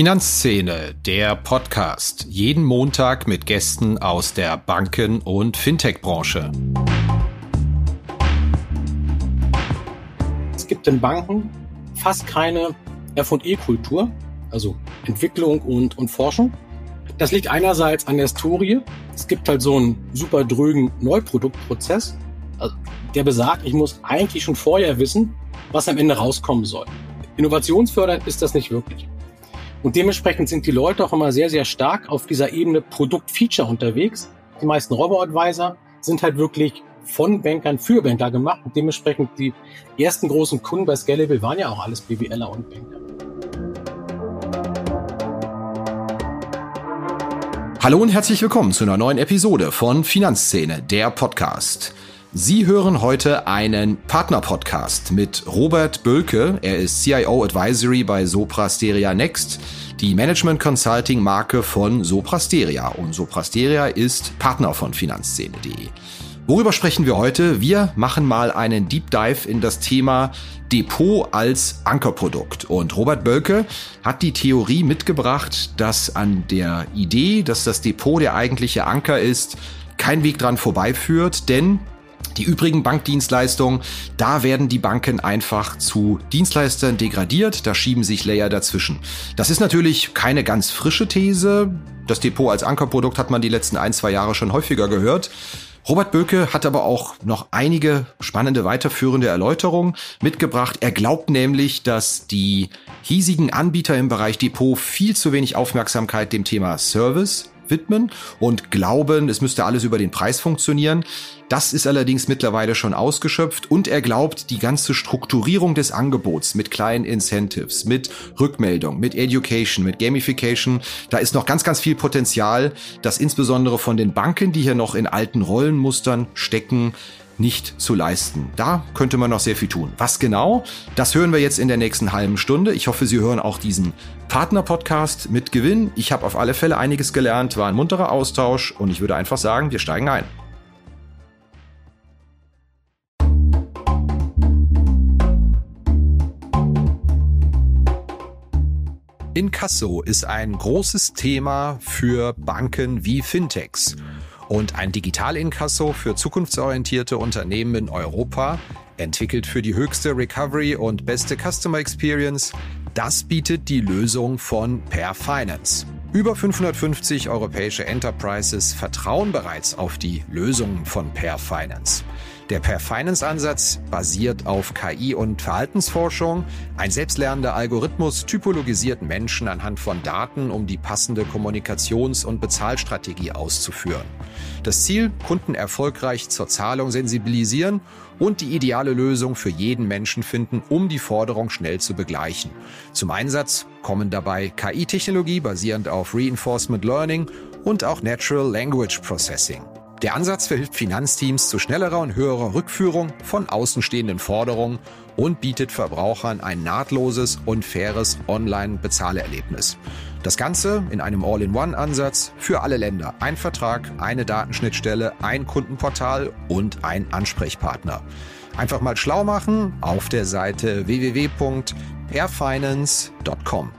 Finanzszene, der Podcast. Jeden Montag mit Gästen aus der Banken- und Fintech-Branche. Es gibt in Banken fast keine F&E-Kultur, also Entwicklung und, und Forschung. Das liegt einerseits an der Story. Es gibt halt so einen super drögen Neuproduktprozess, also der besagt, ich muss eigentlich schon vorher wissen, was am Ende rauskommen soll. Innovationsfördernd ist das nicht wirklich. Und dementsprechend sind die Leute auch immer sehr, sehr stark auf dieser Ebene Produkt-Feature unterwegs. Die meisten Robo-Advisor sind halt wirklich von Bankern für Banker gemacht. Und dementsprechend die ersten großen Kunden bei Scalable waren ja auch alles BWLer und Banker. Hallo und herzlich willkommen zu einer neuen Episode von Finanzszene, der Podcast. Sie hören heute einen Partner-Podcast mit Robert Bölke. Er ist CIO Advisory bei Soprasteria Next, die Management Consulting Marke von Soprasteria. Und Soprasteria ist Partner von Finanzszene.de. Worüber sprechen wir heute? Wir machen mal einen Deep Dive in das Thema Depot als Ankerprodukt. Und Robert Bölke hat die Theorie mitgebracht, dass an der Idee, dass das Depot der eigentliche Anker ist, kein Weg dran vorbeiführt, denn die übrigen Bankdienstleistungen, da werden die Banken einfach zu Dienstleistern degradiert, da schieben sich Layer dazwischen. Das ist natürlich keine ganz frische These. Das Depot als Ankerprodukt hat man die letzten ein, zwei Jahre schon häufiger gehört. Robert Böke hat aber auch noch einige spannende weiterführende Erläuterungen mitgebracht. Er glaubt nämlich, dass die hiesigen Anbieter im Bereich Depot viel zu wenig Aufmerksamkeit dem Thema Service widmen und glauben, es müsste alles über den Preis funktionieren. Das ist allerdings mittlerweile schon ausgeschöpft und er glaubt, die ganze Strukturierung des Angebots mit kleinen Incentives, mit Rückmeldung, mit Education, mit Gamification, da ist noch ganz, ganz viel Potenzial, das insbesondere von den Banken, die hier noch in alten Rollenmustern stecken, nicht zu leisten. Da könnte man noch sehr viel tun. Was genau? Das hören wir jetzt in der nächsten halben Stunde. Ich hoffe, Sie hören auch diesen Partner-Podcast mit Gewinn. Ich habe auf alle Fälle einiges gelernt, war ein munterer Austausch und ich würde einfach sagen, wir steigen ein. Inkasso ist ein großes Thema für Banken wie Fintechs und ein Digitalinkasso für zukunftsorientierte Unternehmen in Europa, entwickelt für die höchste Recovery und beste Customer Experience, das bietet die Lösung von Per Finance. Über 550 europäische Enterprises vertrauen bereits auf die Lösungen von Per Finance. Der Per Finance Ansatz basiert auf KI und Verhaltensforschung. Ein selbstlernender Algorithmus typologisiert Menschen anhand von Daten, um die passende Kommunikations- und Bezahlstrategie auszuführen. Das Ziel, Kunden erfolgreich zur Zahlung sensibilisieren und die ideale Lösung für jeden Menschen finden, um die Forderung schnell zu begleichen. Zum Einsatz kommen dabei KI-Technologie basierend auf Reinforcement Learning und auch Natural Language Processing. Der Ansatz verhilft Finanzteams zu schnellerer und höherer Rückführung von außenstehenden Forderungen und bietet Verbrauchern ein nahtloses und faires Online-Bezahlerlebnis. Das Ganze in einem All-in-One-Ansatz für alle Länder. Ein Vertrag, eine Datenschnittstelle, ein Kundenportal und ein Ansprechpartner. Einfach mal schlau machen auf der Seite www.airfinance.com.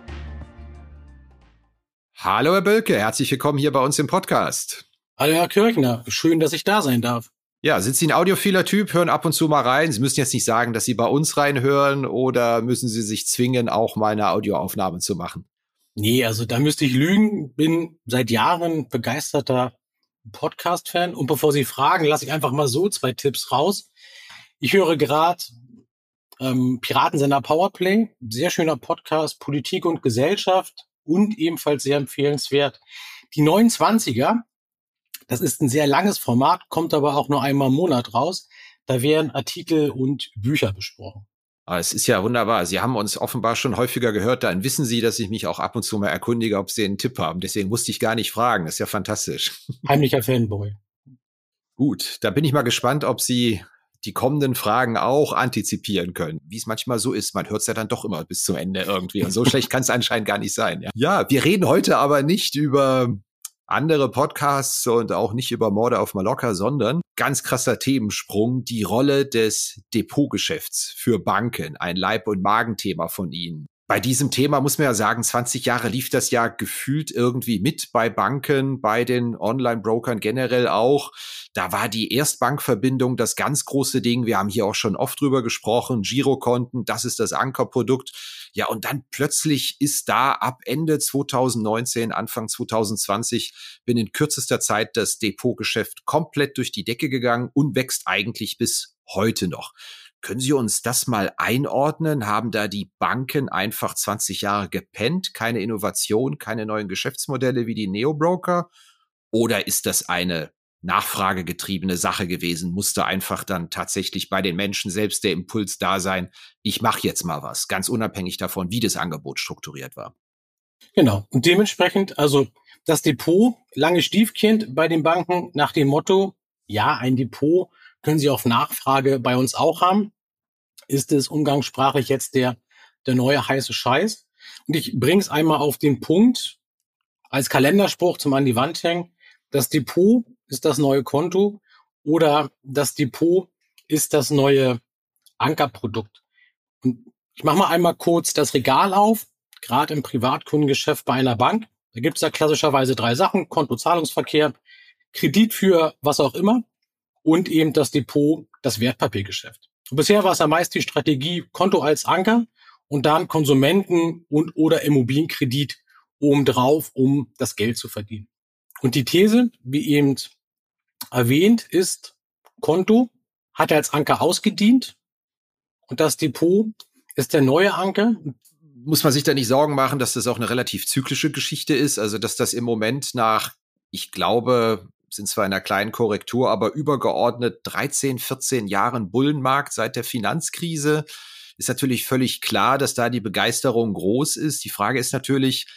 Hallo Herr Bölke, herzlich willkommen hier bei uns im Podcast. Hallo Herr Kirchner, schön, dass ich da sein darf. Ja, sind Sie ein audiophiler Typ? Hören ab und zu mal rein. Sie müssen jetzt nicht sagen, dass Sie bei uns reinhören oder müssen Sie sich zwingen, auch mal eine Audioaufnahme zu machen? Nee, also da müsste ich lügen. Bin seit Jahren begeisterter Podcast-Fan. Und bevor Sie fragen, lasse ich einfach mal so zwei Tipps raus. Ich höre gerade ähm, Piratensender Powerplay, sehr schöner Podcast, Politik und Gesellschaft und ebenfalls sehr empfehlenswert. Die 29er, das ist ein sehr langes Format, kommt aber auch nur einmal im Monat raus. Da werden Artikel und Bücher besprochen. Aber es ist ja wunderbar. Sie haben uns offenbar schon häufiger gehört. Dann wissen Sie, dass ich mich auch ab und zu mal erkundige, ob Sie einen Tipp haben. Deswegen musste ich gar nicht fragen. Das ist ja fantastisch. Heimlicher Fanboy. Gut, da bin ich mal gespannt, ob Sie die kommenden Fragen auch antizipieren können. Wie es manchmal so ist, man hört es ja dann doch immer bis zum Ende irgendwie. Und so schlecht kann es anscheinend gar nicht sein. Ja. ja, wir reden heute aber nicht über andere Podcasts und auch nicht über Morde auf Mallorca, sondern ganz krasser Themensprung, die Rolle des Depotgeschäfts für Banken, ein Leib- und Magenthema von Ihnen. Bei diesem Thema muss man ja sagen, 20 Jahre lief das ja gefühlt irgendwie mit bei Banken, bei den Online-Brokern generell auch. Da war die Erstbankverbindung das ganz große Ding. Wir haben hier auch schon oft drüber gesprochen. Girokonten, das ist das Ankerprodukt. Ja, und dann plötzlich ist da ab Ende 2019, Anfang 2020 binnen kürzester Zeit das Depotgeschäft komplett durch die Decke gegangen und wächst eigentlich bis heute noch. Können Sie uns das mal einordnen? Haben da die Banken einfach 20 Jahre gepennt? Keine Innovation, keine neuen Geschäftsmodelle wie die Neobroker? Oder ist das eine nachfragegetriebene Sache gewesen? Musste einfach dann tatsächlich bei den Menschen selbst der Impuls da sein, ich mache jetzt mal was, ganz unabhängig davon, wie das Angebot strukturiert war? Genau. Und dementsprechend, also das Depot, lange Stiefkind bei den Banken nach dem Motto, ja, ein Depot können Sie auf Nachfrage bei uns auch haben. Ist es umgangssprachlich jetzt der, der neue heiße Scheiß? Und ich bringe es einmal auf den Punkt als Kalenderspruch zum an die Wand hängen. Das Depot ist das neue Konto oder das Depot ist das neue Ankerprodukt. Und ich mache mal einmal kurz das Regal auf, gerade im Privatkundengeschäft bei einer Bank. Da gibt es ja klassischerweise drei Sachen, Konto, Zahlungsverkehr, Kredit für was auch immer und eben das Depot, das Wertpapiergeschäft. Und bisher war es ja meist die Strategie Konto als Anker und dann Konsumenten und oder Immobilienkredit obendrauf, um das Geld zu verdienen. Und die These, wie eben erwähnt, ist, Konto hat als Anker ausgedient und das Depot ist der neue Anker. Muss man sich da nicht Sorgen machen, dass das auch eine relativ zyklische Geschichte ist? Also, dass das im Moment nach, ich glaube, sind zwar in einer kleinen Korrektur, aber übergeordnet 13, 14 Jahren Bullenmarkt seit der Finanzkrise. Ist natürlich völlig klar, dass da die Begeisterung groß ist. Die Frage ist natürlich,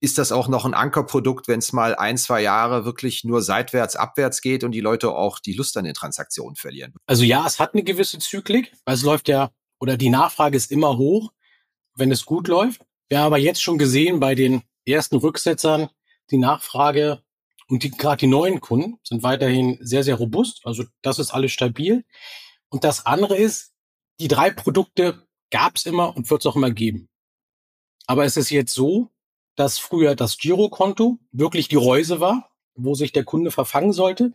ist das auch noch ein Ankerprodukt, wenn es mal ein, zwei Jahre wirklich nur seitwärts, abwärts geht und die Leute auch die Lust an den Transaktionen verlieren? Also ja, es hat eine gewisse Zyklik, weil es läuft ja, oder die Nachfrage ist immer hoch, wenn es gut läuft. Wir haben aber jetzt schon gesehen bei den ersten Rücksetzern, die Nachfrage und die, gerade die neuen Kunden sind weiterhin sehr, sehr robust. Also das ist alles stabil. Und das andere ist, die drei Produkte gab es immer und wird es auch immer geben. Aber es ist jetzt so, dass früher das Girokonto wirklich die Reuse war, wo sich der Kunde verfangen sollte.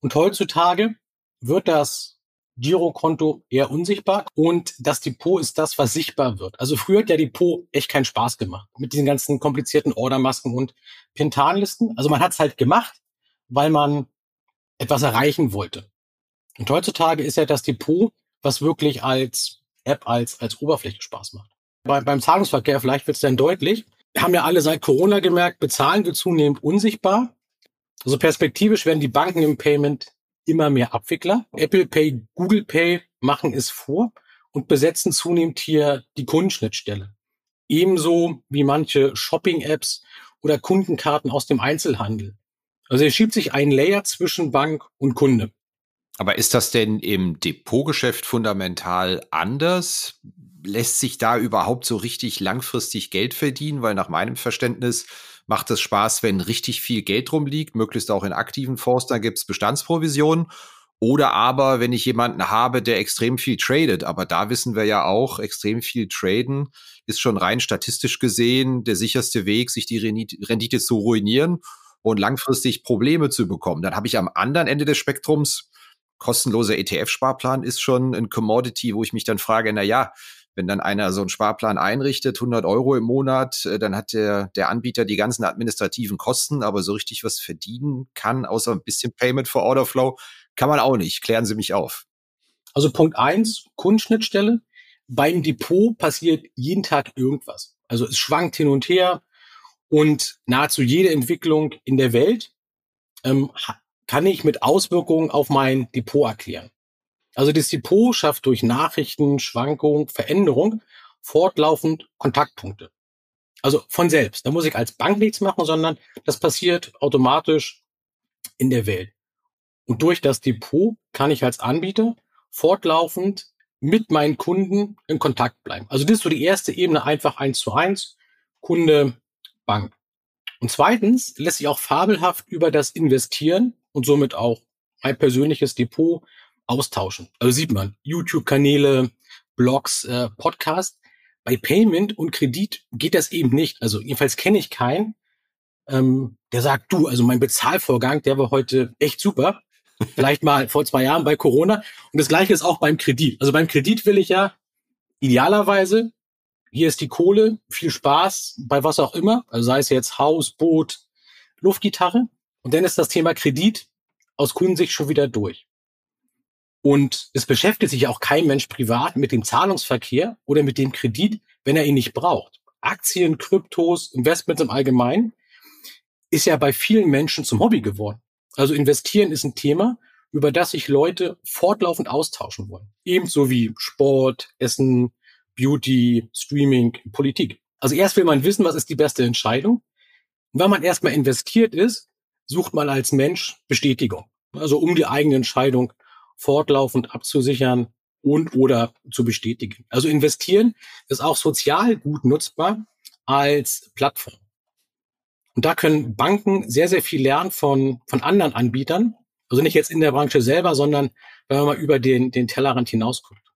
Und heutzutage wird das Girokonto eher unsichtbar und das Depot ist das, was sichtbar wird. Also früher hat der Depot echt keinen Spaß gemacht mit diesen ganzen komplizierten Ordermasken und Pintanlisten. Also man hat es halt gemacht, weil man etwas erreichen wollte. Und heutzutage ist ja das Depot, was wirklich als App, als, als Oberfläche Spaß macht. Bei, beim Zahlungsverkehr, vielleicht wird es dann deutlich, haben ja alle seit Corona gemerkt, bezahlen wir zunehmend unsichtbar. Also perspektivisch werden die Banken im Payment immer mehr Abwickler. Apple Pay, Google Pay machen es vor und besetzen zunehmend hier die Kundenschnittstelle. Ebenso wie manche Shopping-Apps oder Kundenkarten aus dem Einzelhandel. Also er schiebt sich ein Layer zwischen Bank und Kunde. Aber ist das denn im Depotgeschäft fundamental anders? Lässt sich da überhaupt so richtig langfristig Geld verdienen? Weil nach meinem Verständnis macht es Spaß, wenn richtig viel Geld rumliegt, möglichst auch in aktiven Fonds, dann gibt es Bestandsprovisionen. Oder aber, wenn ich jemanden habe, der extrem viel tradet, aber da wissen wir ja auch, extrem viel traden ist schon rein statistisch gesehen der sicherste Weg, sich die Rendite zu ruinieren und langfristig Probleme zu bekommen. Dann habe ich am anderen Ende des Spektrums kostenloser ETF-Sparplan ist schon ein Commodity, wo ich mich dann frage, na ja, wenn dann einer so einen Sparplan einrichtet, 100 Euro im Monat, äh, dann hat der, der Anbieter die ganzen administrativen Kosten, aber so richtig was verdienen kann, außer ein bisschen Payment for Order Flow, kann man auch nicht. Klären Sie mich auf. Also Punkt eins, Kundenschnittstelle. Beim Depot passiert jeden Tag irgendwas. Also es schwankt hin und her und nahezu jede Entwicklung in der Welt ähm, kann ich mit Auswirkungen auf mein Depot erklären. Also das Depot schafft durch Nachrichten, Schwankung, Veränderung fortlaufend Kontaktpunkte. Also von selbst. Da muss ich als Bank nichts machen, sondern das passiert automatisch in der Welt. Und durch das Depot kann ich als Anbieter fortlaufend mit meinen Kunden in Kontakt bleiben. Also das ist so die erste Ebene, einfach eins zu eins, Kunde, Bank. Und zweitens lässt sich auch fabelhaft über das Investieren und somit auch mein persönliches Depot austauschen. Also sieht man, YouTube-Kanäle, Blogs, äh, Podcasts. Bei Payment und Kredit geht das eben nicht. Also jedenfalls kenne ich keinen, ähm, der sagt, du, also mein Bezahlvorgang, der war heute echt super. Vielleicht mal vor zwei Jahren bei Corona. Und das gleiche ist auch beim Kredit. Also beim Kredit will ich ja idealerweise, hier ist die Kohle, viel Spaß bei was auch immer, also sei es jetzt Haus, Boot, Luftgitarre. Und dann ist das Thema Kredit aus Kundensicht schon wieder durch. Und es beschäftigt sich auch kein Mensch privat mit dem Zahlungsverkehr oder mit dem Kredit, wenn er ihn nicht braucht. Aktien, Kryptos, Investments im Allgemeinen ist ja bei vielen Menschen zum Hobby geworden. Also investieren ist ein Thema, über das sich Leute fortlaufend austauschen wollen. Ebenso wie Sport, Essen, Beauty, Streaming, Politik. Also erst will man wissen, was ist die beste Entscheidung. Und wenn man erstmal investiert ist, sucht man als Mensch Bestätigung. Also um die eigene Entscheidung fortlaufend abzusichern und oder zu bestätigen. Also investieren ist auch sozial gut nutzbar als Plattform. Und da können Banken sehr, sehr viel lernen von, von anderen Anbietern. Also nicht jetzt in der Branche selber, sondern wenn man mal über den, den Tellerrand hinausguckt.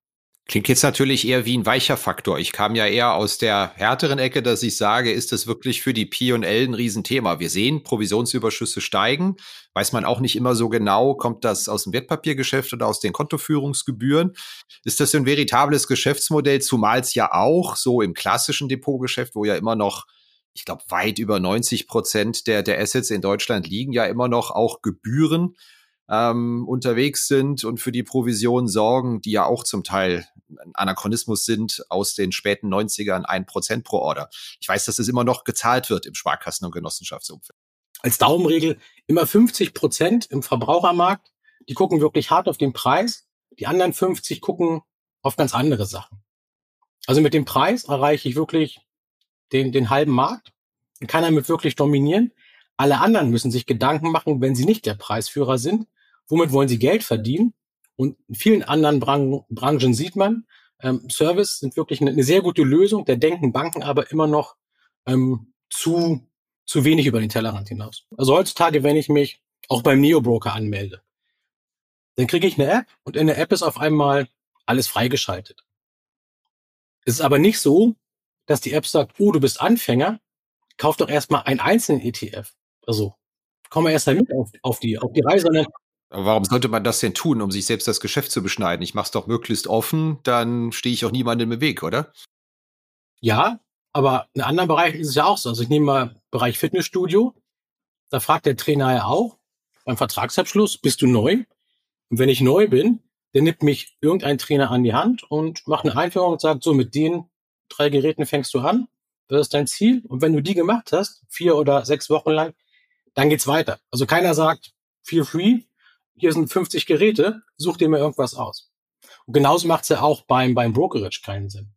Klingt jetzt natürlich eher wie ein weicher Faktor. Ich kam ja eher aus der härteren Ecke, dass ich sage, ist das wirklich für die P&L ein Riesenthema? Wir sehen, Provisionsüberschüsse steigen. Weiß man auch nicht immer so genau, kommt das aus dem Wertpapiergeschäft oder aus den Kontoführungsgebühren? Ist das ein veritables Geschäftsmodell, zumal es ja auch so im klassischen Depotgeschäft, wo ja immer noch ich glaube, weit über 90 Prozent der, der Assets in Deutschland liegen ja immer noch auch Gebühren ähm, unterwegs sind und für die Provision sorgen, die ja auch zum Teil ein Anachronismus sind aus den späten 90ern, ein Prozent pro Order. Ich weiß, dass es immer noch gezahlt wird im Sparkassen- und Genossenschaftsumfeld. Als Daumenregel immer 50 Prozent im Verbrauchermarkt. Die gucken wirklich hart auf den Preis. Die anderen 50 gucken auf ganz andere Sachen. Also mit dem Preis erreiche ich wirklich den, den halben Markt und kann damit wirklich dominieren. Alle anderen müssen sich Gedanken machen, wenn sie nicht der Preisführer sind, womit wollen sie Geld verdienen? Und in vielen anderen Bran Branchen sieht man, ähm, Service sind wirklich eine, eine, sehr gute Lösung. Da denken Banken aber immer noch ähm, zu, zu wenig über den Tellerrand hinaus. Also heutzutage, wenn ich mich auch beim Neo-Broker anmelde, dann kriege ich eine App und in der App ist auf einmal alles freigeschaltet. Es ist aber nicht so, dass die App sagt, oh, du bist Anfänger, kauf doch erstmal einen einzelnen ETF. Also komm erst mal mit auf, auf, die, auf die Reise. Aber warum sollte man das denn tun, um sich selbst das Geschäft zu beschneiden? Ich mache es doch möglichst offen, dann stehe ich auch niemandem im Weg, oder? Ja, aber in anderen Bereichen ist es ja auch so. Also ich nehme mal Bereich Fitnessstudio. Da fragt der Trainer ja auch beim Vertragsabschluss, bist du neu? Und wenn ich neu bin, dann nimmt mich irgendein Trainer an die Hand und macht eine Einführung und sagt, so mit den drei Geräten fängst du an, das ist dein Ziel. Und wenn du die gemacht hast, vier oder sechs Wochen lang, dann geht's weiter. Also keiner sagt, feel free, hier sind 50 Geräte, such dir mal irgendwas aus. Und genauso macht's ja auch beim, beim Brokerage keinen Sinn.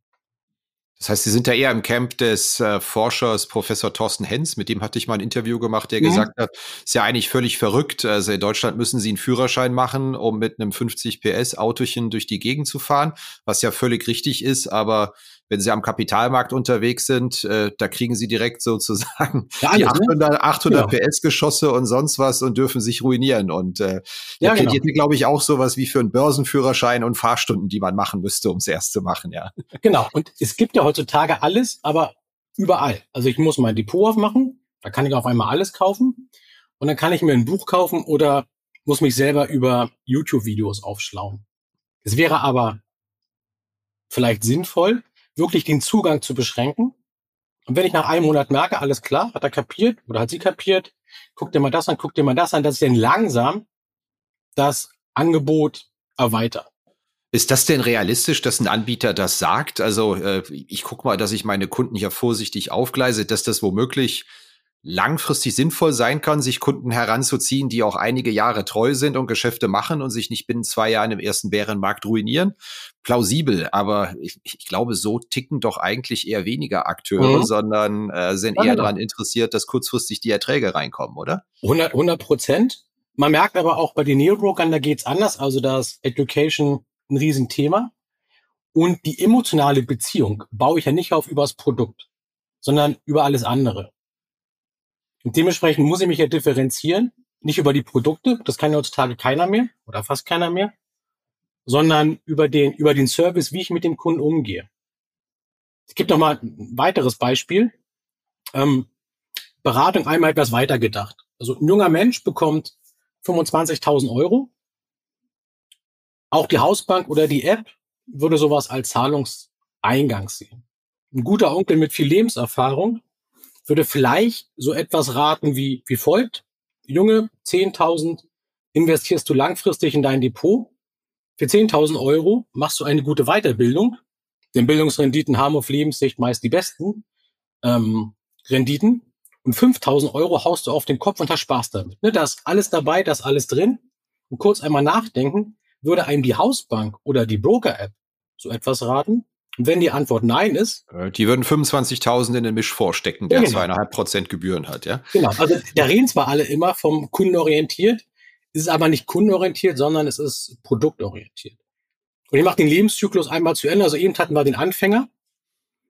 Das heißt, Sie sind da eher im Camp des äh, Forschers Professor Thorsten Hens, mit dem hatte ich mal ein Interview gemacht, der mhm. gesagt hat, ist ja eigentlich völlig verrückt. Also in Deutschland müssen Sie einen Führerschein machen, um mit einem 50 PS Autochen durch die Gegend zu fahren, was ja völlig richtig ist, aber wenn sie am Kapitalmarkt unterwegs sind, äh, da kriegen sie direkt sozusagen ja, alles, die 800, ne? 800 ja. PS-Geschosse und sonst was und dürfen sich ruinieren. Und äh, ja, genau. glaube ich, auch sowas wie für einen Börsenführerschein und Fahrstunden, die man machen müsste, um es erst zu machen, ja. Genau. Und es gibt ja heutzutage alles, aber überall. Also ich muss mein Depot aufmachen, da kann ich auf einmal alles kaufen und dann kann ich mir ein Buch kaufen oder muss mich selber über YouTube-Videos aufschlauen. Es wäre aber vielleicht sinnvoll, wirklich den Zugang zu beschränken. Und wenn ich nach einem Monat merke, alles klar, hat er kapiert oder hat sie kapiert, guck dir mal das an, guck dir mal das an, dass ich dann langsam das Angebot erweitert. Ist das denn realistisch, dass ein Anbieter das sagt? Also äh, ich gucke mal, dass ich meine Kunden hier vorsichtig aufgleise, dass das womöglich langfristig sinnvoll sein kann, sich Kunden heranzuziehen, die auch einige Jahre treu sind und Geschäfte machen und sich nicht binnen zwei Jahren im ersten Bärenmarkt ruinieren. Plausibel, aber ich, ich glaube, so ticken doch eigentlich eher weniger Akteure, mhm. sondern äh, sind eher daran interessiert, dass kurzfristig die Erträge reinkommen, oder? 100 Prozent. Man merkt aber auch bei den Neobrokern, da geht's anders. Also da ist Education ein Riesenthema. Und die emotionale Beziehung baue ich ja nicht auf übers Produkt, sondern über alles andere. Und dementsprechend muss ich mich ja differenzieren, nicht über die Produkte, das kann ja heutzutage keiner mehr oder fast keiner mehr, sondern über den, über den Service, wie ich mit dem Kunden umgehe. Es gibt noch mal ein weiteres Beispiel. Ähm, Beratung einmal etwas weiter gedacht. Also ein junger Mensch bekommt 25.000 Euro. Auch die Hausbank oder die App würde sowas als Zahlungseingang sehen. Ein guter Onkel mit viel Lebenserfahrung würde vielleicht so etwas raten wie, wie folgt. Junge, 10.000 investierst du langfristig in dein Depot. Für 10.000 Euro machst du eine gute Weiterbildung. Denn Bildungsrenditen haben auf Lebenssicht meist die besten ähm, Renditen. Und 5.000 Euro haust du auf den Kopf und hast Spaß damit. Ne, da ist alles dabei, da ist alles drin. Und kurz einmal nachdenken, würde einem die Hausbank oder die Broker-App so etwas raten? Und wenn die Antwort nein ist. Äh, die würden 25.000 in den Misch vorstecken, der genau. zweieinhalb genau. Prozent Gebühren hat, ja? Genau. Also da reden zwar alle immer vom kundenorientiert, ist aber nicht kundenorientiert, sondern es ist produktorientiert. Und ich mache den Lebenszyklus einmal zu Ende. Also eben hatten wir den Anfänger.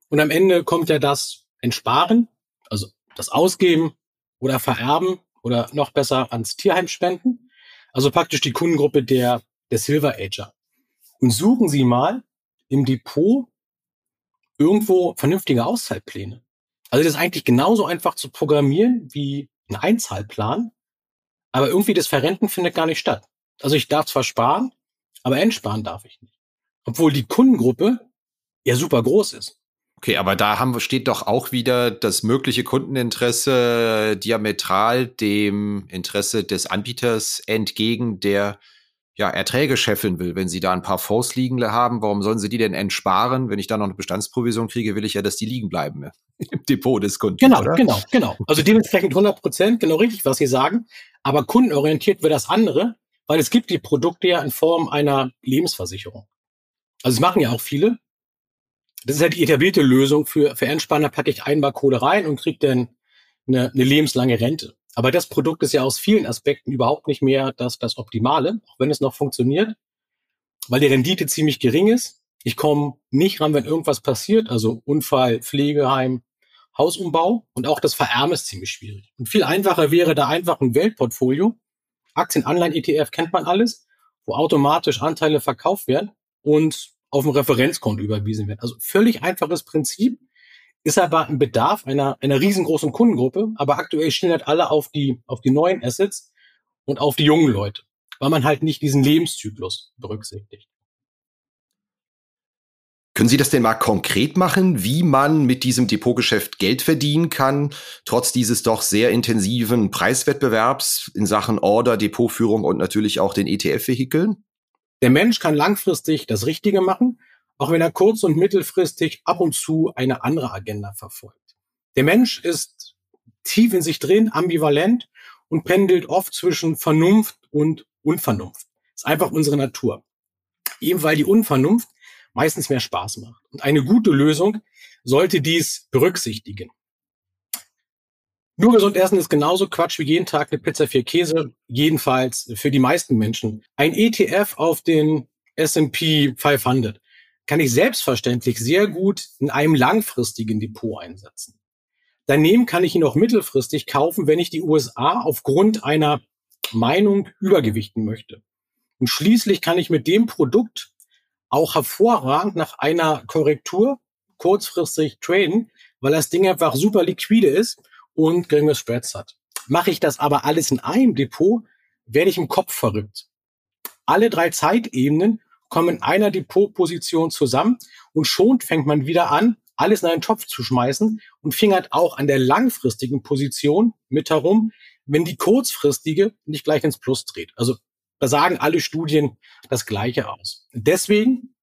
Und am Ende kommt ja das Entsparen, also das Ausgeben oder Vererben oder noch besser ans Tierheim spenden. Also praktisch die Kundengruppe der, der Silver Ager. Und suchen Sie mal im Depot irgendwo vernünftige Auszahlpläne. Also das ist eigentlich genauso einfach zu programmieren wie ein Einzahlplan, aber irgendwie das Verrenten findet gar nicht statt. Also ich darf zwar sparen, aber entsparen darf ich nicht. Obwohl die Kundengruppe ja super groß ist. Okay, aber da haben, steht doch auch wieder das mögliche Kundeninteresse diametral dem Interesse des Anbieters entgegen, der ja, Erträge scheffeln will, wenn sie da ein paar Fonds liegen haben, warum sollen sie die denn entsparen? Wenn ich da noch eine Bestandsprovision kriege, will ich ja, dass die liegen bleiben im Depot des Kunden. Genau, oder? genau, genau. Also dementsprechend 100 Prozent, genau richtig, was Sie sagen. Aber kundenorientiert wird das andere, weil es gibt die Produkte ja in Form einer Lebensversicherung. Also es machen ja auch viele. Das ist ja die etablierte Lösung für, für Entspanner, packe ich einmal Kohle rein und kriege dann eine, eine lebenslange Rente. Aber das Produkt ist ja aus vielen Aspekten überhaupt nicht mehr das, das Optimale, auch wenn es noch funktioniert, weil die Rendite ziemlich gering ist. Ich komme nicht ran, wenn irgendwas passiert, also Unfall, Pflegeheim, Hausumbau und auch das Vererben ist ziemlich schwierig. Und viel einfacher wäre da einfach ein Weltportfolio. Aktien, Anleihen, ETF kennt man alles, wo automatisch Anteile verkauft werden und auf ein Referenzkonto überwiesen werden. Also völlig einfaches Prinzip, ist aber ein Bedarf einer, einer riesengroßen Kundengruppe, aber aktuell stehen halt alle auf die, auf die neuen Assets und auf die jungen Leute, weil man halt nicht diesen Lebenszyklus berücksichtigt. Können Sie das denn mal konkret machen, wie man mit diesem Depotgeschäft Geld verdienen kann, trotz dieses doch sehr intensiven Preiswettbewerbs in Sachen Order, Depotführung und natürlich auch den ETF-Vehikeln? Der Mensch kann langfristig das Richtige machen auch wenn er kurz- und mittelfristig ab und zu eine andere Agenda verfolgt. Der Mensch ist tief in sich drin, ambivalent und pendelt oft zwischen Vernunft und Unvernunft. Das ist einfach unsere Natur. Eben weil die Unvernunft meistens mehr Spaß macht. Und eine gute Lösung sollte dies berücksichtigen. Nur gesund essen ist genauso Quatsch wie jeden Tag eine Pizza für Käse, jedenfalls für die meisten Menschen. Ein ETF auf den S&P 500 kann ich selbstverständlich sehr gut in einem langfristigen Depot einsetzen. Daneben kann ich ihn auch mittelfristig kaufen, wenn ich die USA aufgrund einer Meinung übergewichten möchte. Und schließlich kann ich mit dem Produkt auch hervorragend nach einer Korrektur kurzfristig traden, weil das Ding einfach super liquide ist und geringe Spreads hat. Mache ich das aber alles in einem Depot, werde ich im Kopf verrückt. Alle drei Zeitebenen kommen in einer Depotposition zusammen und schon fängt man wieder an, alles in einen Topf zu schmeißen und fingert auch an der langfristigen Position mit herum, wenn die kurzfristige nicht gleich ins Plus dreht. Also da sagen alle Studien das Gleiche aus. Deswegen,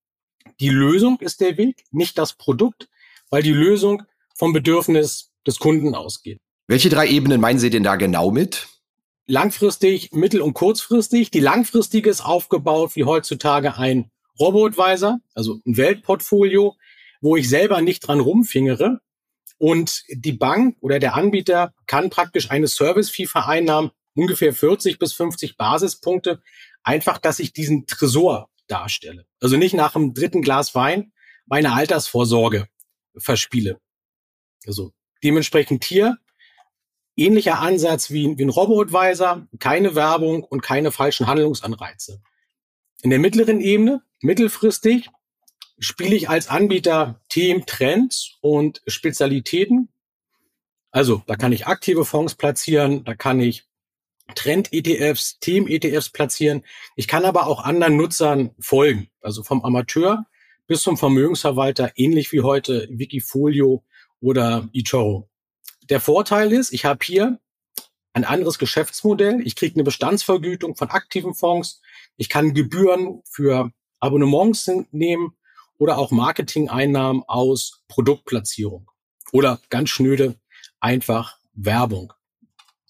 die Lösung ist der Weg, nicht das Produkt, weil die Lösung vom Bedürfnis des Kunden ausgeht. Welche drei Ebenen meinen Sie denn da genau mit? Langfristig, mittel- und kurzfristig. Die langfristige ist aufgebaut wie heutzutage ein Robo-Advisor, also ein Weltportfolio, wo ich selber nicht dran rumfingere. Und die Bank oder der Anbieter kann praktisch eine Service-Fee vereinnahmen, ungefähr 40 bis 50 Basispunkte, einfach, dass ich diesen Tresor darstelle. Also nicht nach dem dritten Glas Wein meine Altersvorsorge verspiele. Also dementsprechend hier ähnlicher Ansatz wie, wie ein Robo-Advisor, keine Werbung und keine falschen Handlungsanreize. In der mittleren Ebene, mittelfristig, spiele ich als Anbieter Themen, Trends und Spezialitäten. Also da kann ich aktive Fonds platzieren, da kann ich Trend-ETFs, Themen-ETFs platzieren. Ich kann aber auch anderen Nutzern folgen, also vom Amateur bis zum Vermögensverwalter, ähnlich wie heute Wikifolio oder eToro. Der Vorteil ist, ich habe hier ein anderes Geschäftsmodell. Ich kriege eine Bestandsvergütung von aktiven Fonds. Ich kann Gebühren für Abonnements nehmen oder auch Marketing-Einnahmen aus Produktplatzierung oder ganz schnöde einfach Werbung.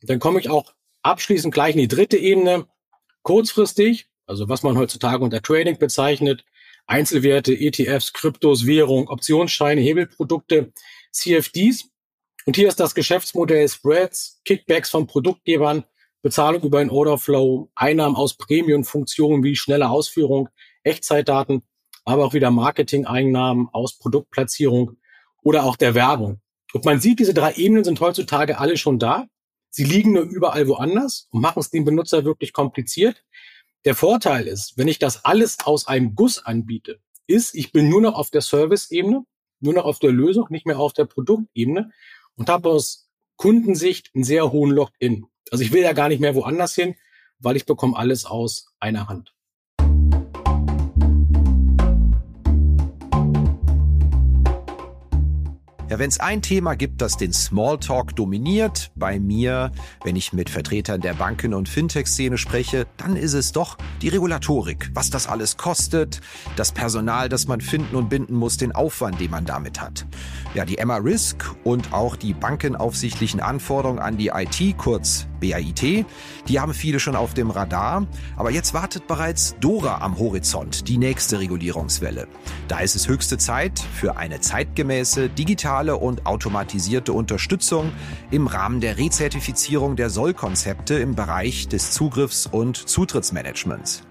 Dann komme ich auch abschließend gleich in die dritte Ebene. Kurzfristig, also was man heutzutage unter Trading bezeichnet, Einzelwerte, ETFs, Kryptos, Währung, Optionsscheine, Hebelprodukte, CFDs. Und hier ist das Geschäftsmodell Spreads, Kickbacks von Produktgebern, Bezahlung über ein Orderflow, Einnahmen aus Premium-Funktionen wie schnelle Ausführung, Echtzeitdaten, aber auch wieder Marketing-Einnahmen aus Produktplatzierung oder auch der Werbung. Und man sieht, diese drei Ebenen sind heutzutage alle schon da. Sie liegen nur überall woanders und machen es dem Benutzer wirklich kompliziert. Der Vorteil ist, wenn ich das alles aus einem Guss anbiete, ist, ich bin nur noch auf der Service-Ebene, nur noch auf der Lösung, nicht mehr auf der Produktebene und habe aus Kundensicht einen sehr hohen Lock-in. Also ich will ja gar nicht mehr woanders hin, weil ich bekomme alles aus einer Hand. Ja, wenn es ein Thema gibt, das den Smalltalk dominiert, bei mir, wenn ich mit Vertretern der Banken- und Fintech-Szene spreche, dann ist es doch die Regulatorik. Was das alles kostet, das Personal, das man finden und binden muss, den Aufwand, den man damit hat. Ja, die Emma Risk und auch die bankenaufsichtlichen Anforderungen an die IT, kurz BAIT, die haben viele schon auf dem Radar. Aber jetzt wartet bereits Dora am Horizont, die nächste Regulierungswelle. Da ist es höchste Zeit für eine zeitgemäße, digitale und automatisierte Unterstützung im Rahmen der Rezertifizierung der Sollkonzepte im Bereich des Zugriffs- und Zutrittsmanagements.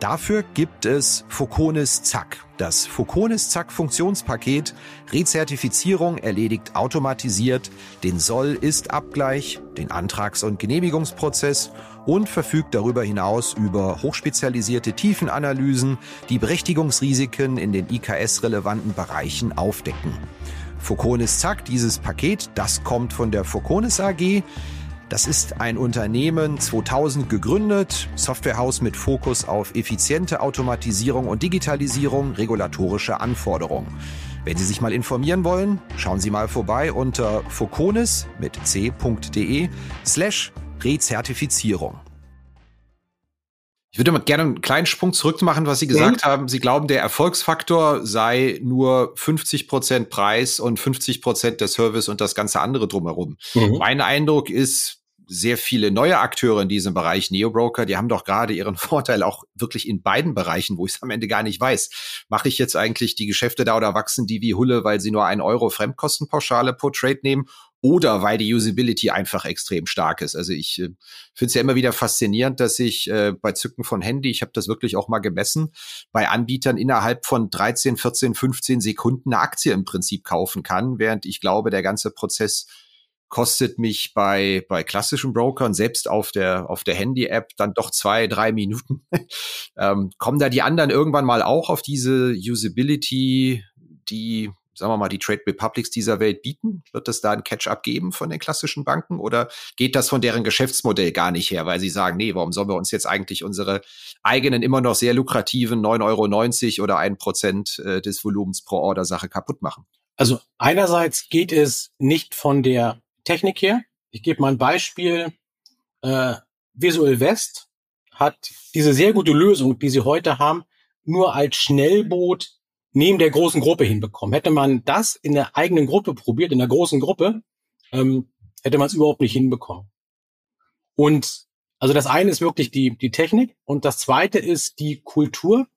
Dafür gibt es Foconis Zack. Das Foconis Zack Funktionspaket Rezertifizierung erledigt automatisiert den Soll-Ist-Abgleich, den Antrags- und Genehmigungsprozess und verfügt darüber hinaus über hochspezialisierte Tiefenanalysen, die Berechtigungsrisiken in den IKS-relevanten Bereichen aufdecken. Foconis Zack, dieses Paket, das kommt von der Foconis AG. Das ist ein Unternehmen 2000 gegründet, Softwarehaus mit Fokus auf effiziente Automatisierung und Digitalisierung, regulatorische Anforderungen. Wenn Sie sich mal informieren wollen, schauen Sie mal vorbei unter foconis mit c.de slash Rezertifizierung. Ich würde mal gerne einen kleinen Sprung zurückmachen, was Sie gesagt mhm. haben. Sie glauben, der Erfolgsfaktor sei nur 50 Prozent Preis und 50 Prozent der Service und das ganze andere drumherum. Mhm. Mein Eindruck ist, sehr viele neue Akteure in diesem Bereich, Neobroker, die haben doch gerade ihren Vorteil auch wirklich in beiden Bereichen, wo ich es am Ende gar nicht weiß. Mache ich jetzt eigentlich die Geschäfte da oder wachsen die wie Hulle, weil sie nur ein Euro Fremdkostenpauschale pro Trade nehmen oder weil die Usability einfach extrem stark ist. Also ich äh, finde es ja immer wieder faszinierend, dass ich äh, bei Zücken von Handy, ich habe das wirklich auch mal gemessen, bei Anbietern innerhalb von 13, 14, 15 Sekunden eine Aktie im Prinzip kaufen kann, während ich glaube, der ganze Prozess kostet mich bei, bei klassischen Brokern, selbst auf der, auf der Handy-App, dann doch zwei, drei Minuten. ähm, kommen da die anderen irgendwann mal auch auf diese Usability, die, sagen wir mal, die Trade Republics dieser Welt bieten? Wird es da ein Catch-up geben von den klassischen Banken oder geht das von deren Geschäftsmodell gar nicht her, weil sie sagen, nee, warum sollen wir uns jetzt eigentlich unsere eigenen immer noch sehr lukrativen 9,90 Euro oder ein Prozent äh, des Volumens pro Order Sache kaputt machen? Also einerseits geht es nicht von der Technik her. Ich gebe mal ein Beispiel. Äh, Visual West hat diese sehr gute Lösung, die sie heute haben, nur als Schnellboot neben der großen Gruppe hinbekommen. Hätte man das in der eigenen Gruppe probiert, in der großen Gruppe, ähm, hätte man es überhaupt nicht hinbekommen. Und also das eine ist wirklich die, die Technik und das zweite ist die Kultur.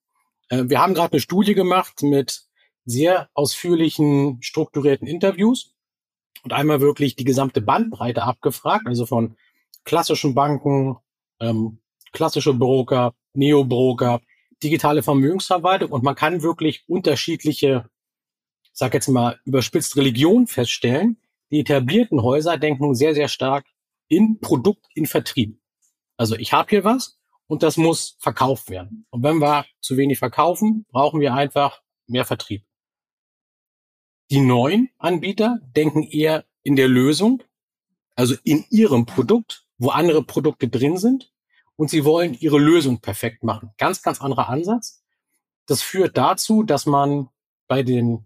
Äh, wir haben gerade eine Studie gemacht mit sehr ausführlichen, strukturierten Interviews und einmal wirklich die gesamte Bandbreite abgefragt, also von klassischen Banken, ähm, klassische Broker, Neo-Broker, digitale Vermögensverwaltung und man kann wirklich unterschiedliche, sag jetzt mal, überspitzt Religion feststellen. Die etablierten Häuser denken sehr, sehr stark in Produkt, in Vertrieb. Also ich habe hier was und das muss verkauft werden. Und wenn wir zu wenig verkaufen, brauchen wir einfach mehr Vertrieb. Die neuen Anbieter denken eher in der Lösung, also in ihrem Produkt, wo andere Produkte drin sind und sie wollen ihre Lösung perfekt machen. Ganz, ganz anderer Ansatz. Das führt dazu, dass man bei den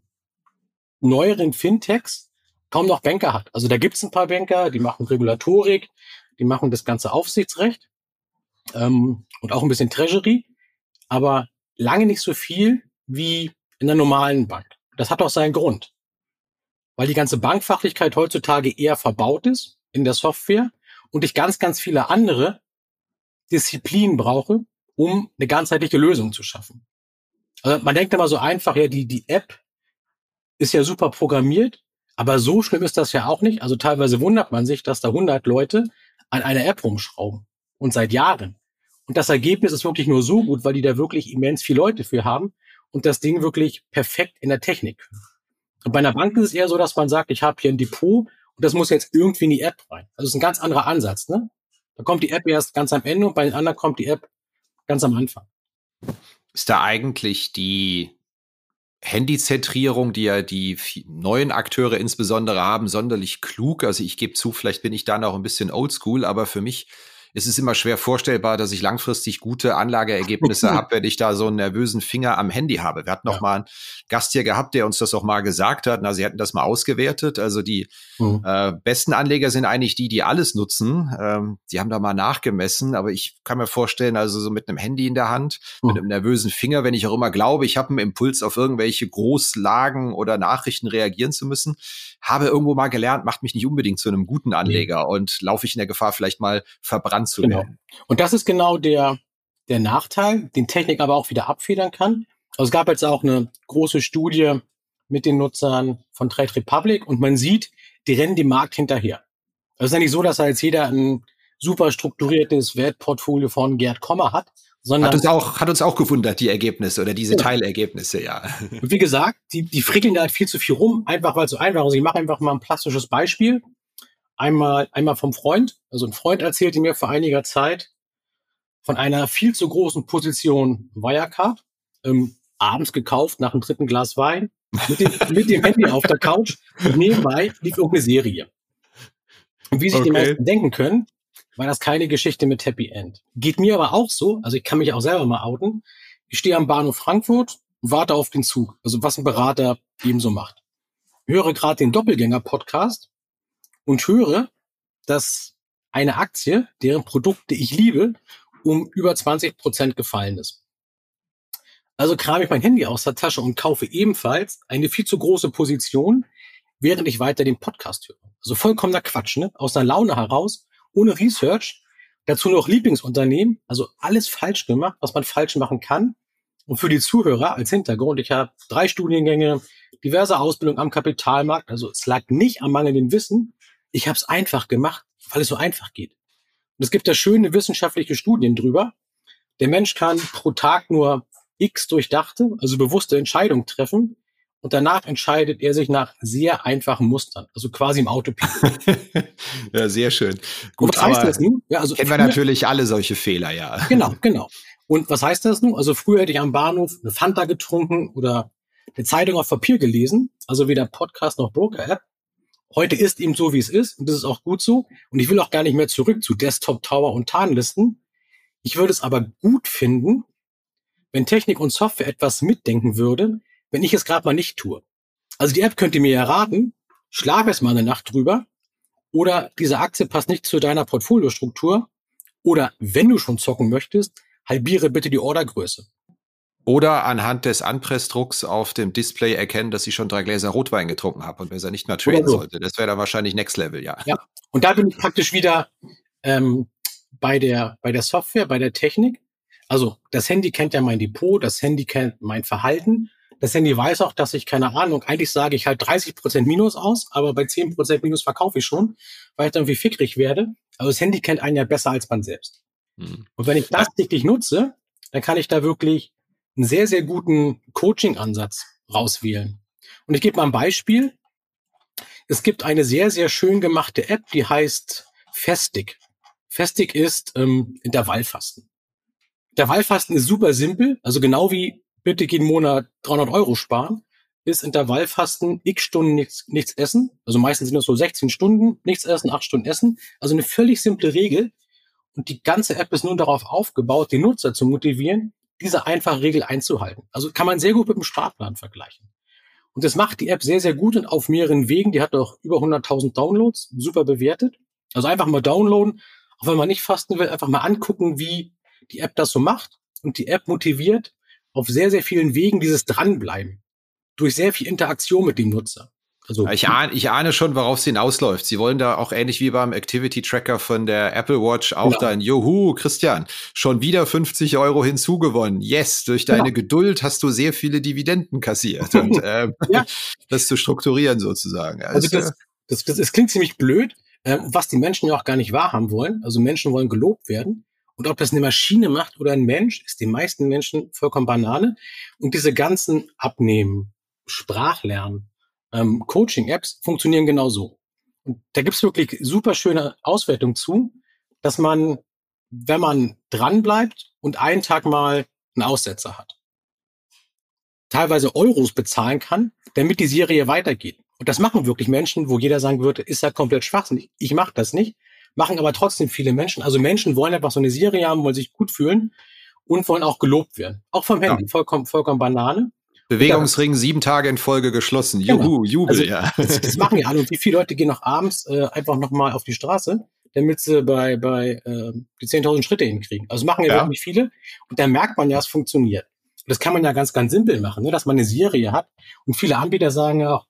neueren Fintechs kaum noch Banker hat. Also da gibt es ein paar Banker, die machen Regulatorik, die machen das ganze Aufsichtsrecht ähm, und auch ein bisschen Treasury, aber lange nicht so viel wie in der normalen Bank. Das hat auch seinen Grund, weil die ganze Bankfachlichkeit heutzutage eher verbaut ist in der Software und ich ganz, ganz viele andere Disziplinen brauche, um eine ganzheitliche Lösung zu schaffen. Also man denkt immer so einfach, ja, die, die App ist ja super programmiert, aber so schlimm ist das ja auch nicht. Also teilweise wundert man sich, dass da 100 Leute an einer App rumschrauben und seit Jahren. Und das Ergebnis ist wirklich nur so gut, weil die da wirklich immens viele Leute für haben und das Ding wirklich perfekt in der Technik können. Und bei einer Bank ist es eher so, dass man sagt, ich habe hier ein Depot und das muss jetzt irgendwie in die App rein. Also ist ein ganz anderer Ansatz. Ne? Da kommt die App erst ganz am Ende und bei den anderen kommt die App ganz am Anfang. Ist da eigentlich die Handyzentrierung, die ja die neuen Akteure insbesondere haben, sonderlich klug? Also ich gebe zu, vielleicht bin ich da noch ein bisschen oldschool, aber für mich es ist immer schwer vorstellbar, dass ich langfristig gute Anlageergebnisse habe, wenn ich da so einen nervösen Finger am Handy habe. Wir hatten noch ja. mal einen Gast hier gehabt, der uns das auch mal gesagt hat. Na, sie hätten das mal ausgewertet. Also die mhm. äh, besten Anleger sind eigentlich die, die alles nutzen. Ähm, die haben da mal nachgemessen, aber ich kann mir vorstellen, also so mit einem Handy in der Hand, mhm. mit einem nervösen Finger, wenn ich auch immer glaube, ich habe einen Impuls auf irgendwelche Großlagen oder Nachrichten reagieren zu müssen, habe irgendwo mal gelernt, macht mich nicht unbedingt zu einem guten Anleger mhm. und laufe ich in der Gefahr, vielleicht mal verbrannt zu genau. werden. Und das ist genau der, der Nachteil, den Technik aber auch wieder abfedern kann. Also es gab jetzt auch eine große Studie mit den Nutzern von Trade Republic und man sieht, die rennen dem Markt hinterher. Es ist ja nicht so, dass da jetzt jeder ein super strukturiertes Wertportfolio von Gerd Kommer hat, sondern hat uns auch hat uns auch gewundert die Ergebnisse oder diese ja. Teilergebnisse, ja. Und wie gesagt, die die frickeln da halt viel zu viel rum, einfach weil es so einfach ist. Ich mache einfach mal ein plastisches Beispiel. Einmal einmal vom Freund, also ein Freund erzählte mir vor einiger Zeit von einer viel zu großen Position Wirecard, ähm, abends gekauft nach einem dritten Glas Wein mit dem, mit dem Handy auf der Couch. Und nebenbei lief irgendeine Serie. Und wie sich okay. die meisten denken können, war das keine Geschichte mit Happy End. Geht mir aber auch so, also ich kann mich auch selber mal outen. Ich stehe am Bahnhof Frankfurt, warte auf den Zug, also was ein Berater ebenso macht. Höre gerade den Doppelgänger-Podcast und höre, dass eine Aktie, deren Produkte ich liebe, um über 20 Prozent gefallen ist. Also kram ich mein Handy aus der Tasche und kaufe ebenfalls eine viel zu große Position, während ich weiter den Podcast höre. Also vollkommener Quatsch, ne? Aus einer Laune heraus ohne Research, dazu noch Lieblingsunternehmen, also alles falsch gemacht, was man falsch machen kann. Und für die Zuhörer als Hintergrund, ich habe drei Studiengänge, diverse Ausbildung am Kapitalmarkt, also es lag nicht am mangelnden Wissen, ich habe es einfach gemacht, weil es so einfach geht. Und es gibt da schöne wissenschaftliche Studien drüber. Der Mensch kann pro Tag nur x durchdachte, also bewusste Entscheidungen treffen, und danach entscheidet er sich nach sehr einfachen Mustern, also quasi im Autopilot. ja, sehr schön. Gut, was heißt das nun? Ja, also kennen wir natürlich alle solche Fehler, ja. Genau, genau. Und was heißt das nun? Also früher hätte ich am Bahnhof eine Fanta getrunken oder eine Zeitung auf Papier gelesen, also weder Podcast noch Broker-App. Heute ist eben so, wie es ist und das ist auch gut so. Und ich will auch gar nicht mehr zurück zu Desktop Tower und Tarnlisten. Ich würde es aber gut finden, wenn Technik und Software etwas mitdenken würde, wenn ich es gerade mal nicht tue. Also die App könnte mir ja raten, schlaf es mal eine Nacht drüber oder diese Aktie passt nicht zu deiner Portfoliostruktur oder wenn du schon zocken möchtest, halbiere bitte die Ordergröße. Oder anhand des Anpressdrucks auf dem Display erkennen, dass ich schon drei Gläser Rotwein getrunken habe und besser nicht mehr traden so. sollte. Das wäre dann wahrscheinlich Next Level, ja. Ja, und da bin ich praktisch wieder ähm, bei, der, bei der Software, bei der Technik. Also das Handy kennt ja mein Depot, das Handy kennt mein Verhalten das Handy weiß auch, dass ich, keine Ahnung, eigentlich sage ich halt 30 Prozent Minus aus, aber bei 10 Prozent Minus verkaufe ich schon, weil ich dann wie fickrig werde. Aber das Handy kennt einen ja besser als man selbst. Hm. Und wenn ich das täglich nutze, dann kann ich da wirklich einen sehr, sehr guten Coaching-Ansatz rauswählen. Und ich gebe mal ein Beispiel. Es gibt eine sehr, sehr schön gemachte App, die heißt Festig. Festig ist ähm, Intervallfasten. Intervallfasten ist super simpel, also genau wie bitte jeden Monat 300 Euro sparen, ist Intervallfasten, x Stunden nichts, nichts essen. Also meistens sind das so 16 Stunden, nichts essen, 8 Stunden essen. Also eine völlig simple Regel. Und die ganze App ist nun darauf aufgebaut, den Nutzer zu motivieren, diese einfache Regel einzuhalten. Also kann man sehr gut mit dem Sparplan vergleichen. Und das macht die App sehr, sehr gut und auf mehreren Wegen. Die hat auch über 100.000 Downloads, super bewertet. Also einfach mal downloaden, auch wenn man nicht fasten will, einfach mal angucken, wie die App das so macht. Und die App motiviert auf sehr, sehr vielen Wegen dieses Dranbleiben. Durch sehr viel Interaktion mit dem Nutzer. Also, ich, ahne, ich ahne schon, worauf es hinausläuft. Sie wollen da auch ähnlich wie beim Activity Tracker von der Apple Watch auch genau. dann, juhu, Christian, schon wieder 50 Euro hinzugewonnen. Yes, durch deine genau. Geduld hast du sehr viele Dividenden kassiert. Und ähm, ja. das zu strukturieren sozusagen. Also, also das, das, das, das klingt ziemlich blöd, äh, was die Menschen ja auch gar nicht wahrhaben wollen. Also Menschen wollen gelobt werden. Und ob das eine Maschine macht oder ein Mensch, ist den meisten Menschen vollkommen Banane. Und diese ganzen Abnehmen, Sprachlernen, ähm, Coaching-Apps funktionieren genauso. Und da gibt's wirklich super schöne Auswertungen zu, dass man, wenn man dran bleibt und einen Tag mal einen Aussetzer hat, teilweise Euros bezahlen kann, damit die Serie weitergeht. Und das machen wirklich Menschen, wo jeder sagen würde, ist ja komplett schwachsinnig. Ich mache das nicht. Machen aber trotzdem viele Menschen. Also Menschen wollen einfach so eine Serie haben, wollen sich gut fühlen und wollen auch gelobt werden. Auch vom Handy. Ja. Vollkommen, vollkommen Banane. Bewegungsring ja. sieben Tage in Folge geschlossen. Juhu, genau. Jubel, also, ja. Das, das, machen ja alle. Und wie viele Leute gehen noch abends äh, einfach nochmal auf die Straße, damit sie bei, bei äh, die 10.000 Schritte hinkriegen. Also machen ja, ja wirklich viele. Und da merkt man ja, es funktioniert. Und das kann man ja ganz, ganz simpel machen, ne? dass man eine Serie hat. Und viele Anbieter sagen ja auch,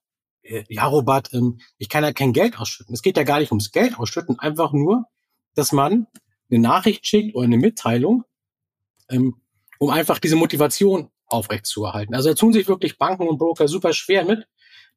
ja, Robert, ähm, ich kann ja kein Geld ausschütten. Es geht ja gar nicht ums Geld ausschütten, einfach nur, dass man eine Nachricht schickt oder eine Mitteilung, ähm, um einfach diese Motivation aufrechtzuerhalten. Also da tun sich wirklich Banken und Broker super schwer mit,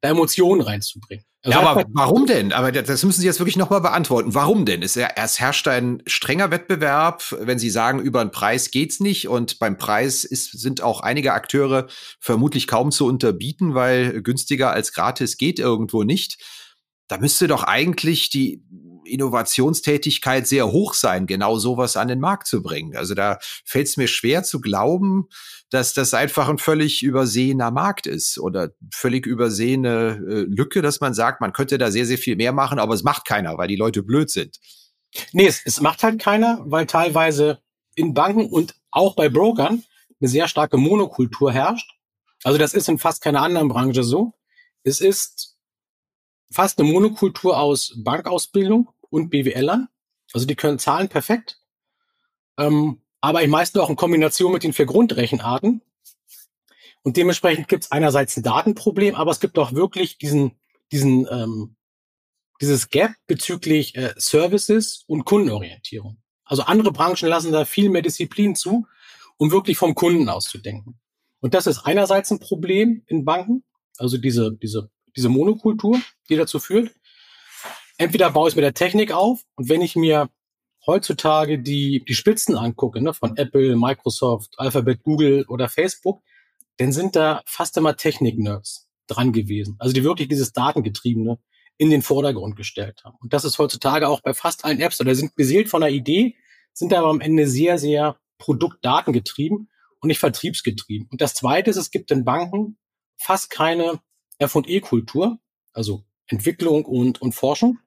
da Emotionen reinzubringen. Also ja, aber warum denn? Aber das müssen Sie jetzt wirklich nochmal beantworten. Warum denn? Es, es herrscht ein strenger Wettbewerb, wenn Sie sagen, über den Preis geht's nicht und beim Preis ist, sind auch einige Akteure vermutlich kaum zu unterbieten, weil günstiger als gratis geht irgendwo nicht. Da müsste doch eigentlich die Innovationstätigkeit sehr hoch sein, genau sowas an den Markt zu bringen. Also da fällt es mir schwer zu glauben, dass das einfach ein völlig übersehener Markt ist oder völlig übersehene äh, Lücke, dass man sagt, man könnte da sehr, sehr viel mehr machen, aber es macht keiner, weil die Leute blöd sind. Nee, es, es macht halt keiner, weil teilweise in Banken und auch bei Brokern eine sehr starke Monokultur herrscht. Also das ist in fast keiner anderen Branche so. Es ist fast eine Monokultur aus Bankausbildung und BWLern. Also die können Zahlen perfekt. Ähm, aber ich meistens auch in Kombination mit den vier Grundrechenarten. Und dementsprechend gibt es einerseits ein Datenproblem, aber es gibt auch wirklich diesen, diesen, ähm, dieses Gap bezüglich äh, Services und Kundenorientierung. Also andere Branchen lassen da viel mehr Disziplin zu, um wirklich vom Kunden auszudenken. Und das ist einerseits ein Problem in Banken, also diese, diese, diese Monokultur, die dazu führt. Entweder baue ich es mit der Technik auf und wenn ich mir heutzutage die, die Spitzen angucke, ne, von Apple, Microsoft, Alphabet, Google oder Facebook, dann sind da fast immer Technik-Nerds dran gewesen. Also die wirklich dieses Datengetriebene in den Vordergrund gestellt haben. Und das ist heutzutage auch bei fast allen Apps oder sind beseelt von einer Idee, sind aber am Ende sehr, sehr produktdatengetrieben und nicht vertriebsgetrieben. Und das zweite ist, es gibt in Banken fast keine F&E-Kultur, also Entwicklung und, und Forschung.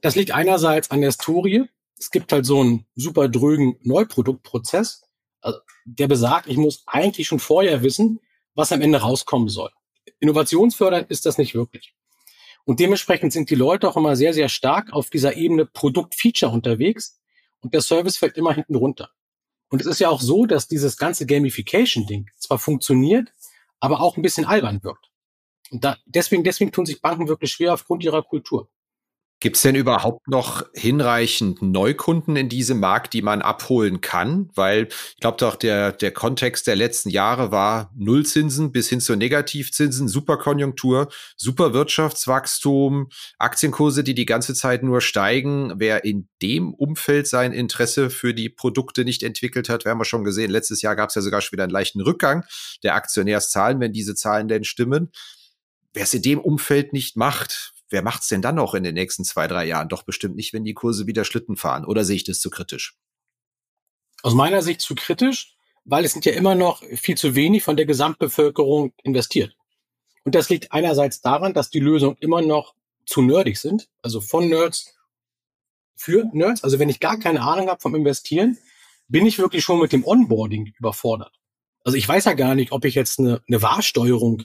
Das liegt einerseits an der Historie, es gibt halt so einen super drögen Neuproduktprozess, also der besagt, ich muss eigentlich schon vorher wissen, was am Ende rauskommen soll. Innovationsfördernd ist das nicht wirklich. Und dementsprechend sind die Leute auch immer sehr, sehr stark auf dieser Ebene Produkt-Feature unterwegs und der Service fällt immer hinten runter. Und es ist ja auch so, dass dieses ganze Gamification-Ding zwar funktioniert, aber auch ein bisschen albern wirkt. Und da, deswegen, deswegen tun sich Banken wirklich schwer aufgrund ihrer Kultur. Gibt es denn überhaupt noch hinreichend Neukunden in diesem Markt, die man abholen kann? Weil ich glaube doch, der, der Kontext der letzten Jahre war Nullzinsen bis hin zu Negativzinsen, Superkonjunktur, Superwirtschaftswachstum, Aktienkurse, die die ganze Zeit nur steigen. Wer in dem Umfeld sein Interesse für die Produkte nicht entwickelt hat, wir haben wir schon gesehen, letztes Jahr gab es ja sogar schon wieder einen leichten Rückgang der Aktionärszahlen, wenn diese Zahlen denn stimmen. Wer es in dem Umfeld nicht macht, wer macht's denn dann noch in den nächsten zwei, drei Jahren? Doch bestimmt nicht, wenn die Kurse wieder Schlitten fahren. Oder sehe ich das zu kritisch? Aus meiner Sicht zu kritisch, weil es sind ja immer noch viel zu wenig von der Gesamtbevölkerung investiert. Und das liegt einerseits daran, dass die Lösungen immer noch zu nerdig sind, also von Nerds für Nerds. Also wenn ich gar keine Ahnung habe vom Investieren, bin ich wirklich schon mit dem Onboarding überfordert. Also ich weiß ja gar nicht, ob ich jetzt eine, eine Wahrsteuerung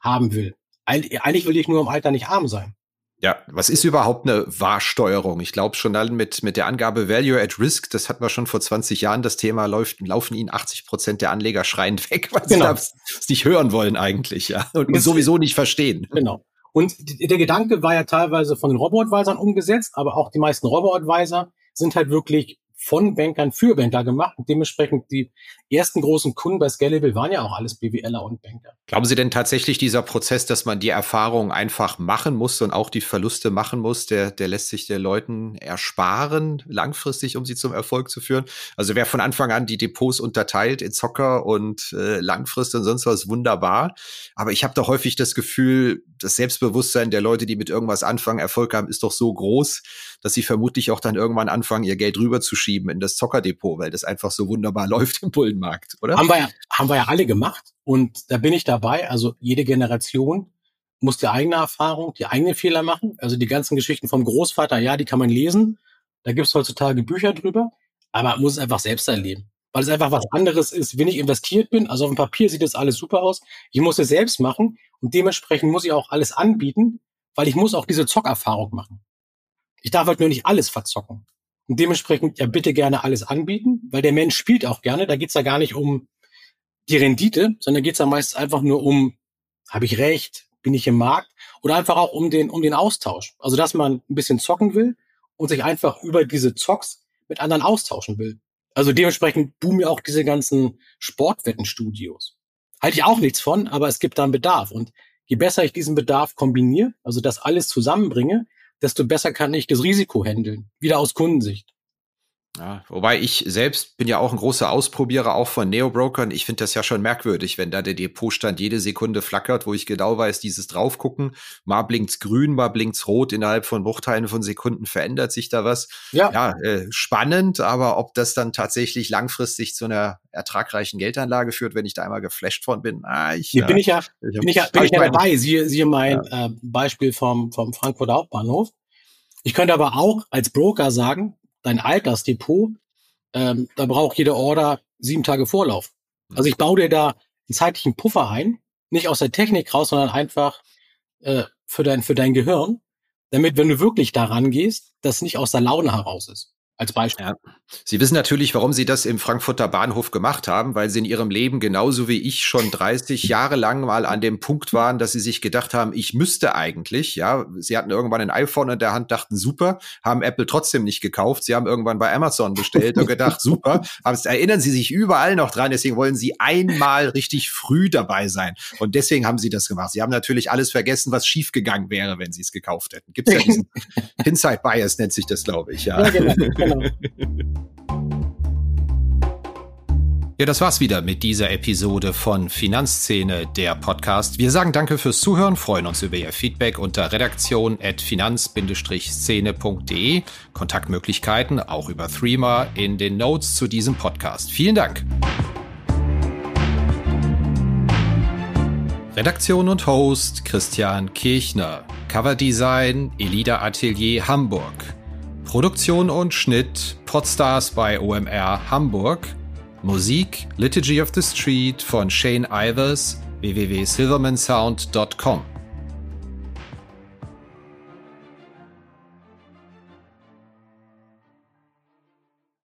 haben will. Eigentlich will ich nur im Alter nicht arm sein. Ja, was ist überhaupt eine Wahrsteuerung? Ich glaube schon dann mit, mit der Angabe Value at Risk, das hatten wir schon vor 20 Jahren, das Thema läuft, laufen Ihnen 80 Prozent der Anleger schreiend weg, weil genau. sie das nicht hören wollen eigentlich, ja. Und, und sowieso nicht verstehen. Genau. Und der Gedanke war ja teilweise von den Robo-Advisern umgesetzt, aber auch die meisten Robo-Advisor sind halt wirklich von Bankern für Banker gemacht. Und dementsprechend die ersten großen Kunden bei Scalable waren ja auch alles BWLer und Banker. Glauben Sie denn tatsächlich dieser Prozess, dass man die Erfahrung einfach machen muss und auch die Verluste machen muss, der, der lässt sich der Leuten ersparen, langfristig, um sie zum Erfolg zu führen? Also wer von Anfang an die Depots unterteilt in Zocker und äh, Langfrist und sonst was, wunderbar. Aber ich habe da häufig das Gefühl, das Selbstbewusstsein der Leute, die mit irgendwas anfangen, Erfolg haben, ist doch so groß, dass sie vermutlich auch dann irgendwann anfangen, ihr Geld rüberzuschieben in das Zockerdepot, weil das einfach so wunderbar läuft im Bullenmarkt, oder? Haben wir ja, haben wir ja alle gemacht. Und da bin ich dabei. Also jede Generation muss die eigene Erfahrung, die eigenen Fehler machen. Also die ganzen Geschichten vom Großvater, ja, die kann man lesen. Da gibt es heutzutage Bücher drüber. Aber man muss es einfach selbst erleben. Weil es einfach was anderes ist, wenn ich investiert bin. Also auf dem Papier sieht das alles super aus. Ich muss es selbst machen. Und dementsprechend muss ich auch alles anbieten, weil ich muss auch diese Zockerfahrung machen. Ich darf halt nur nicht alles verzocken. Und dementsprechend ja bitte gerne alles anbieten, weil der Mensch spielt auch gerne. Da geht's ja gar nicht um die Rendite, sondern geht's ja meistens einfach nur um, habe ich recht, bin ich im Markt oder einfach auch um den, um den Austausch. Also dass man ein bisschen zocken will und sich einfach über diese Zocks mit anderen austauschen will. Also dementsprechend boomen ja auch diese ganzen Sportwettenstudios. Halte ich auch nichts von, aber es gibt da einen Bedarf. Und je besser ich diesen Bedarf kombiniere, also das alles zusammenbringe, desto besser kann ich das Risiko handeln. Wieder aus Kundensicht. Ja, wobei ich selbst bin ja auch ein großer Ausprobierer auch von Neo-Brokern. Ich finde das ja schon merkwürdig, wenn da der Depotstand jede Sekunde flackert, wo ich genau weiß, dieses draufgucken, mal blinkt's grün, mal blinkt's rot, innerhalb von Bruchteilen von Sekunden verändert sich da was. Ja, ja äh, spannend, aber ob das dann tatsächlich langfristig zu einer ertragreichen Geldanlage führt, wenn ich da einmal geflasht von bin, ah, ich, Hier ja, bin ich ja, ich bin ich ja, bin ich ja dabei. Siehe, siehe mein ja. äh, Beispiel vom, vom Frankfurter Hauptbahnhof. Ich könnte aber auch als Broker sagen, dein Altersdepot, ähm, da braucht jede Order sieben Tage Vorlauf. Mhm. Also ich baue dir da einen zeitlichen Puffer ein, nicht aus der Technik raus, sondern einfach äh, für dein für dein Gehirn, damit, wenn du wirklich daran gehst, das nicht aus der Laune heraus ist als Beispiel. Ja. Sie wissen natürlich, warum Sie das im Frankfurter Bahnhof gemacht haben, weil Sie in Ihrem Leben genauso wie ich schon 30 Jahre lang mal an dem Punkt waren, dass Sie sich gedacht haben, ich müsste eigentlich, ja, Sie hatten irgendwann ein iPhone in der Hand, dachten super, haben Apple trotzdem nicht gekauft. Sie haben irgendwann bei Amazon bestellt und gedacht, super, haben, erinnern Sie sich überall noch dran, deswegen wollen Sie einmal richtig früh dabei sein. Und deswegen haben Sie das gemacht. Sie haben natürlich alles vergessen, was schiefgegangen wäre, wenn Sie es gekauft hätten. Gibt es ja diesen Inside Bias, nennt sich das, glaube ich, ja. ja genau. Genau. Ja, das war's wieder mit dieser Episode von Finanzszene, der Podcast. Wir sagen danke fürs Zuhören, freuen uns über Ihr Feedback unter redaktion.finanz-szene.de. Kontaktmöglichkeiten auch über Threema in den Notes zu diesem Podcast. Vielen Dank. Redaktion und Host Christian Kirchner. Coverdesign Elida Atelier Hamburg. Produktion und Schnitt Podstars bei OMR Hamburg. Musik Liturgy of the Street von Shane Ivers www.silvermansound.com.